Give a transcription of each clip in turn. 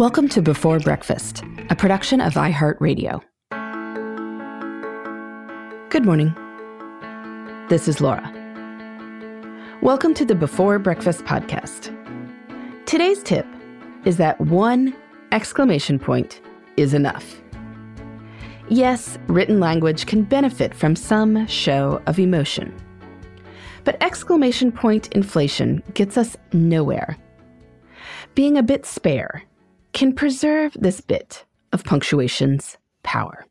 Welcome to Before Breakfast, a production of iHeartRadio. Good morning. This is Laura. Welcome to the Before Breakfast podcast. Today's tip is that one exclamation point is enough. Yes, written language can benefit from some show of emotion. But exclamation point inflation gets us nowhere. Being a bit spare can preserve this bit of punctuation's power.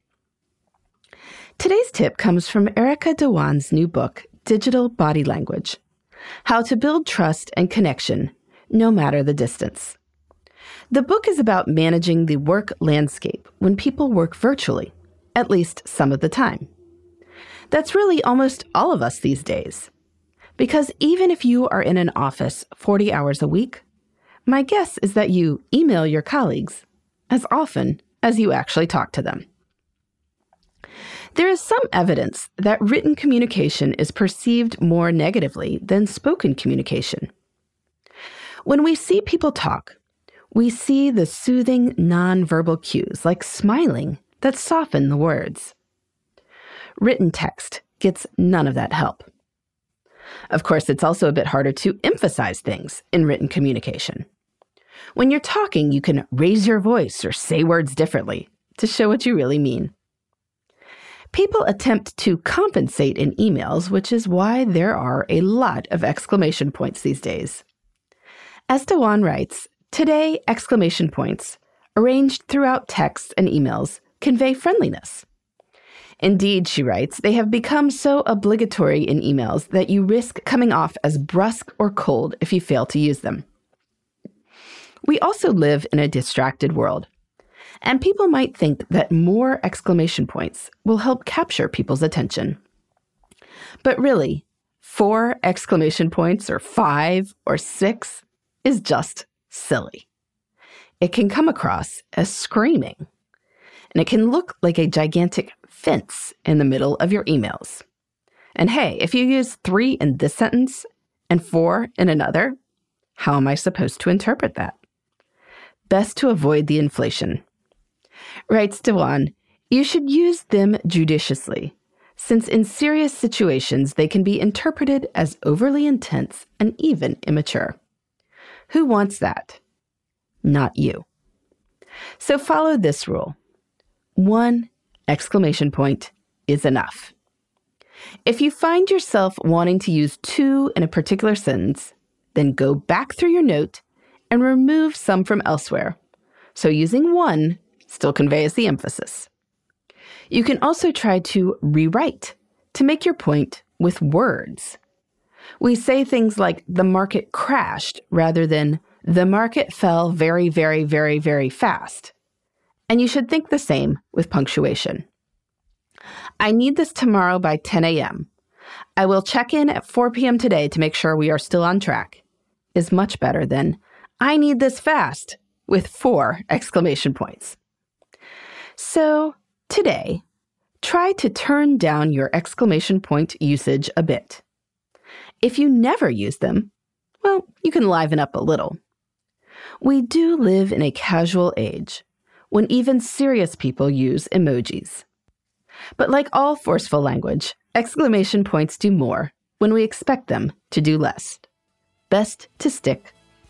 Today's tip comes from Erica Dhawan's new book, Digital Body Language How to Build Trust and Connection, No Matter the Distance. The book is about managing the work landscape when people work virtually, at least some of the time. That's really almost all of us these days. Because even if you are in an office 40 hours a week, my guess is that you email your colleagues as often as you actually talk to them. There is some evidence that written communication is perceived more negatively than spoken communication. When we see people talk, we see the soothing nonverbal cues like smiling that soften the words. Written text gets none of that help. Of course, it's also a bit harder to emphasize things in written communication. When you're talking, you can raise your voice or say words differently to show what you really mean. People attempt to compensate in emails, which is why there are a lot of exclamation points these days. As Dhawan writes, today exclamation points, arranged throughout texts and emails, convey friendliness. Indeed, she writes, they have become so obligatory in emails that you risk coming off as brusque or cold if you fail to use them. We also live in a distracted world. And people might think that more exclamation points will help capture people's attention. But really, four exclamation points or five or six is just silly. It can come across as screaming, and it can look like a gigantic fence in the middle of your emails. And hey, if you use three in this sentence and four in another, how am I supposed to interpret that? Best to avoid the inflation. Writes Dhawan, you should use them judiciously, since in serious situations they can be interpreted as overly intense and even immature. Who wants that? Not you. So follow this rule. One exclamation point is enough. If you find yourself wanting to use two in a particular sentence, then go back through your note and remove some from elsewhere. So using one still conveys the emphasis. You can also try to rewrite to make your point with words. We say things like the market crashed rather than the market fell very, very, very, very fast. And you should think the same with punctuation. I need this tomorrow by 10 a.m. I will check in at 4 p.m. today to make sure we are still on track, is much better than I need this fast with four exclamation points. So, today, try to turn down your exclamation point usage a bit. If you never use them, well, you can liven up a little. We do live in a casual age when even serious people use emojis. But like all forceful language, exclamation points do more when we expect them to do less. Best to stick